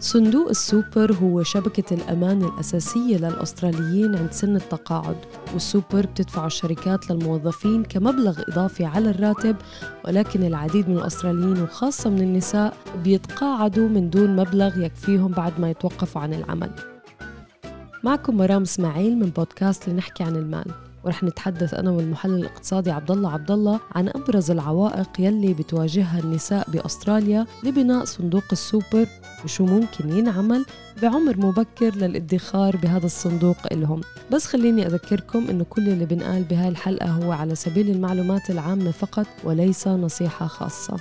صندوق السوبر هو شبكة الأمان الأساسية للأستراليين عند سن التقاعد والسوبر بتدفع الشركات للموظفين كمبلغ إضافي على الراتب ولكن العديد من الأستراليين وخاصة من النساء بيتقاعدوا من دون مبلغ يكفيهم بعد ما يتوقفوا عن العمل. معكم مرام إسماعيل من بودكاست لنحكي عن المال. ورح نتحدث أنا والمحلل الاقتصادي عبد الله عبد الله عن أبرز العوائق يلي بتواجهها النساء بأستراليا لبناء صندوق السوبر وشو ممكن ينعمل بعمر مبكر للادخار بهذا الصندوق إلهم. بس خليني أذكركم أنه كل اللي بنقال بهاي الحلقة هو على سبيل المعلومات العامة فقط وليس نصيحة خاصة.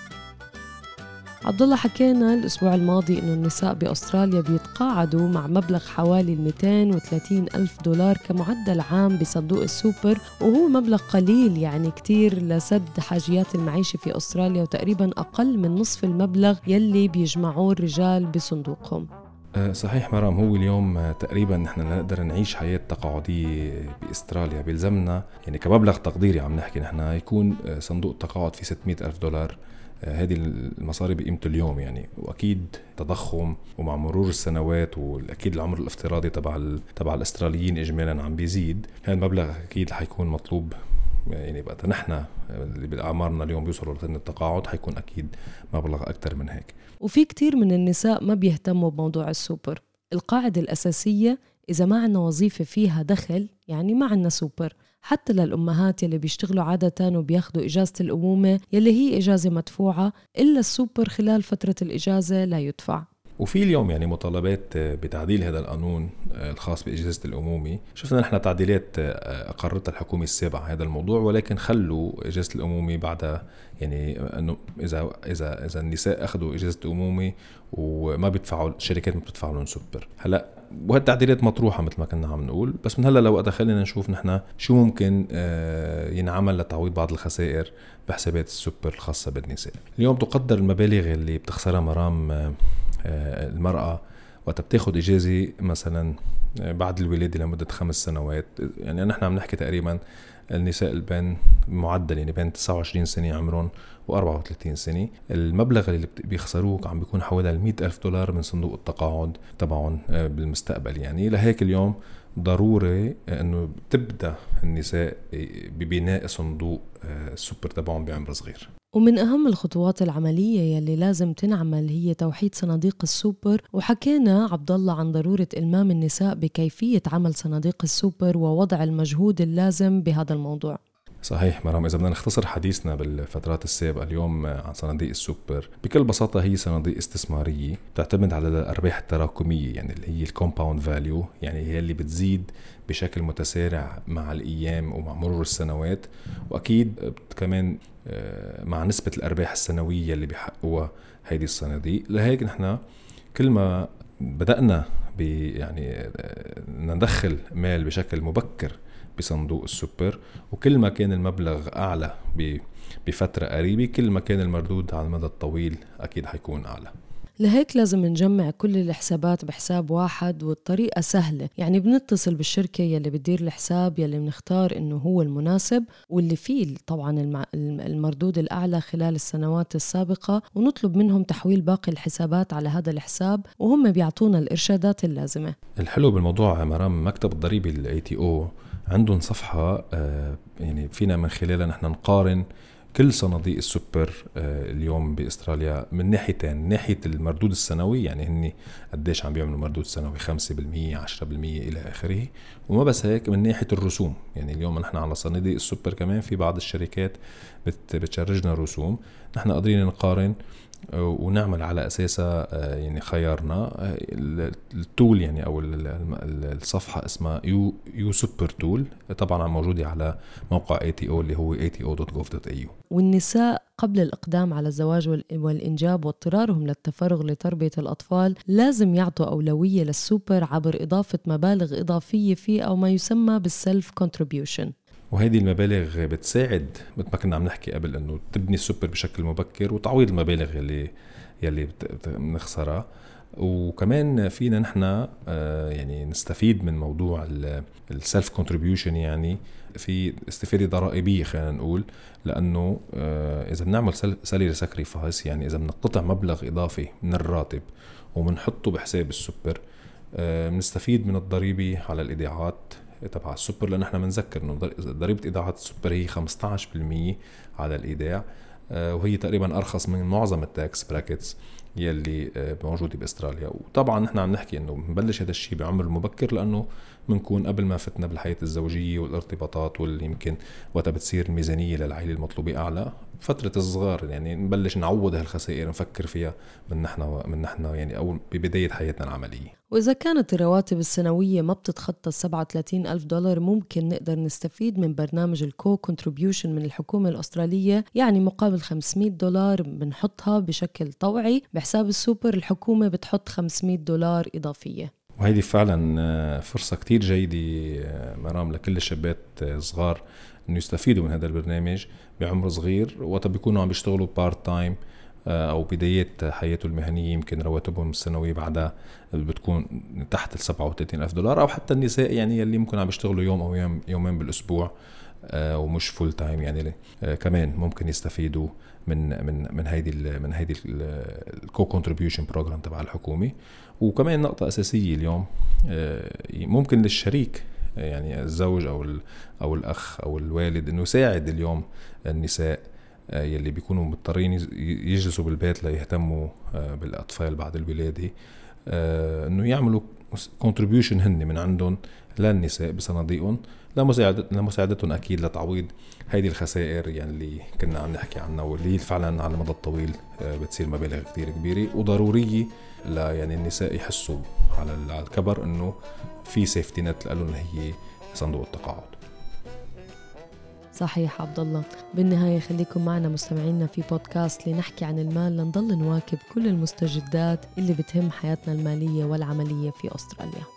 عبد الله حكينا الأسبوع الماضي إنه النساء بأستراليا بيتقاعدوا مع مبلغ حوالي 230 ألف دولار كمعدل عام بصندوق السوبر وهو مبلغ قليل يعني كتير لسد حاجيات المعيشة في أستراليا وتقريبا أقل من نصف المبلغ يلي بيجمعوه الرجال بصندوقهم. أه، صحيح مرام هو اليوم تقريبا نحن نقدر نعيش حياة تقاعدية بأستراليا بيلزمنا يعني كمبلغ تقديري عم نحكي نحن يكون أه، صندوق التقاعد في 600 ألف دولار. هذه المصاري بقيمة اليوم يعني. وأكيد تضخم ومع مرور السنوات واكيد العمر الافتراضي تبع تبع الأستراليين اجمالا عم بيزيد. هذا المبلغ أكيد حيكون مطلوب يعني بقى نحن اللي بأعمارنا اليوم بيوصلوا لسن التقاعد حيكون أكيد مبلغ أكثر من هيك. وفي كثير من النساء ما بيهتموا بموضوع السوبر. القاعدة الأساسية إذا ما عنا وظيفة فيها دخل يعني ما عنا سوبر. حتى للأمهات يلي بيشتغلوا عادة وبياخدوا إجازة الأمومة يلي هي إجازة مدفوعة إلا السوبر خلال فترة الإجازة لا يدفع. وفي اليوم يعني مطالبات بتعديل هذا القانون الخاص بإجازة الأمومة شفنا نحن تعديلات أقرتها الحكومة السابقة هذا الموضوع ولكن خلوا إجازة الأمومة بعدها يعني إنه إذا إذا إذا النساء أخذوا إجازة امومه وما بيدفعوا الشركات ما بتدفع لهم سوبر هلأ وهالتعديلات مطروحة مثل ما كنا عم نقول. بس من هلأ لو خلينا نشوف نحن شو ممكن آه، ينعمل لتعويض بعض الخسائر بحسابات السوبر الخاصة بالنساء. اليوم تقدر المبالغ اللي بتخسرها مرام آه، آه، المرأة. وقت بتاخد إجازة مثلا بعد الولادة لمدة خمس سنوات. يعني نحن عم نحكي تقريبا النساء البين معدل يعني بين 29 سنة عمرهم و34 سنة. المبلغ اللي بيخسروه عم بيكون حوالي 100 ألف دولار من صندوق التقاعد تبعهم آه، بالمستقبل. يعني لهيك اليوم ضروري إنه تبدأ النساء ببناء صندوق آه، السوبر تبعهم بعمر صغير. ومن أهم الخطوات العملية يلي لازم تنعمل هي توحيد صناديق السوبر وحكينا عبد الله عن ضرورة إلمام النساء بكيفية عمل صناديق السوبر ووضع المجهود اللازم بهذا الموضوع. صحيح مرام. إذا بدنا نختصر حديثنا بالفترات السابقة اليوم عن صناديق السوبر بكل بساطة هي صناديق استثمارية تعتمد على الأرباح التراكمية يعني اللي هي ال compound value يعني هي اللي بتزيد بشكل متسارع مع الأيام ومع مرور السنوات وأكيد كمان مع نسبة الأرباح السنوية اللي بيحققوها هيدي الصناديق لهيك نحن كل ما بدأنا يعني آه، ندخل مال بشكل مبكر بصندوق السوبر وكل ما كان المبلغ أعلى بفترة قريبة كل ما كان المردود على المدى الطويل أكيد حيكون أعلى. لهيك لازم نجمع كل الحسابات بحساب واحد والطريقة سهلة. يعني بنتصل بالشركة يلي بتدير الحساب يلي بنختار إنه هو المناسب واللي فيه طبعا المردود الأعلى خلال السنوات السابقة ونطلب منهم تحويل باقي الحسابات على هذا الحساب وهم بيعطونا الإرشادات اللازمة. الحلو بالموضوع مرام مكتب الضريبي ال ATO عندهم صفحة آه، يعني فينا من خلالها نحن نقارن كل صناديق السوبر آه، اليوم بأستراليا من ناحيتين ناحية المردود السنوي يعني هن قديش عم بيعملوا مردود سنوي؟ 5% 10% إلى آخره. وما بس هيك من ناحية الرسوم يعني اليوم نحن على صناديق السوبر كمان في بعض الشركات بتشرجنا رسوم. نحن قادرين نقارن ونعمل على أساسها آه، يعني خيارنا. ال tool يعني أو الصفحة اسمها your your super tool. طبعا موجودة على موقع ATO اللي هو ato.gov.au والنساء قبل الإقدام على الزواج والإنجاب واضطرارهم للتفرغ لتربية الأطفال لازم يعطوا أولوية للسوبر عبر إضافة مبالغ إضافية فيه أو ما يسمى بال self contribution وهيدي المبالغ بتساعد مثل ما كنا عم نحكي قبل إنه تبني السوبر بشكل مبكر وتعويض المبالغ يلي يلي بنخسرها. وكمان فينا نحن آه، يعني نستفيد من موضوع ال self contribution يعني في استفادة ضرائبية خلينا نقول لأنه آه، إذا بنعمل salary sacrifice يعني إذا بنقتطع مبلغ إضافي من الراتب وبنحطه بحساب السوبر آه، بنستفيد من الضريبة على الايداعات تبع السوبر لأن إحنا بنذكر إنه ضريبة ايداعات السوبر هي 15% على الإيداع آه، وهي تقريبا أرخص من معظم ال tax brackets يلي آه، موجودة بأستراليا. وطبعا نحن عم نحكي إنه بنبلش هذا الشيء بعمر مبكر لأنه بنكون قبل ما فتنا بالحياة الزوجية والارتباطات واللي يمكن وقتها بتصير الميزانية للعائلة المطلوبة أعلى. فترة الصغار يعني نبلش نعوض هالخسائر نفكر فيها من نحن من نحن يعني أو ببداية حياتنا العملية. وإذا كانت الرواتب السنوية ما بتتخطى 37 ألف دولار ممكن نقدر نستفيد من برنامج ال co-contribution من الحكومة الأسترالية يعني مقابل 500 دولار بنحطها بشكل طوعي. بحساب السوبر الحكومة بتحط 500 دولار إضافية. وهيدي فعلا آه، فرصة كتير جيدة آه، مرام لكل الشابات الصغار آه، إنه يستفيدوا من هذا البرنامج بعمر صغير. وقت بيكونوا عم بيشتغلوا part time أو بدايات حياته المهنية يمكن رواتبهم السنوية بعدها بتكون تحت ال 37 ألف دولار أو حتى النساء يعني اللي ممكن عم بيشتغلوا يوم أو يوم يومين بالأسبوع. ومش full time يعني. كمان ممكن يستفيدوا من من من هيدي من هيدي ال co-contribution program تبع الحكومة. وكمان نقطة أساسية اليوم آه، ممكن للشريك يعني الزوج أو أو الأخ أو الوالد إنه يساعد اليوم النساء آه، يلي بيكونوا مضطرين يجلسوا بالبيت ليهتموا آه، بالأطفال بعد الولادة. إنه يعملوا كونتريبيوشن هن من عندهم للنساء بصناديقهم. لمساعدتهم أكيد لتعويض هيدي الخسائر يعني اللي كنا عم نحكي عنها واللي فعلا على المدى الطويل آه، بتصير مبالغ كثير كبيرة وضرورية ل يعني النساء يحسوا على الكبر إنه في سيفتي نت لهم هي صندوق التقاعد. صحيح عبد الله بالنهاية خليكم معنا مستمعينا في بودكاست لنحكي عن المال. لنضل نواكب كل المستجدات اللي بتهم حياتنا المالية والعملية في أستراليا.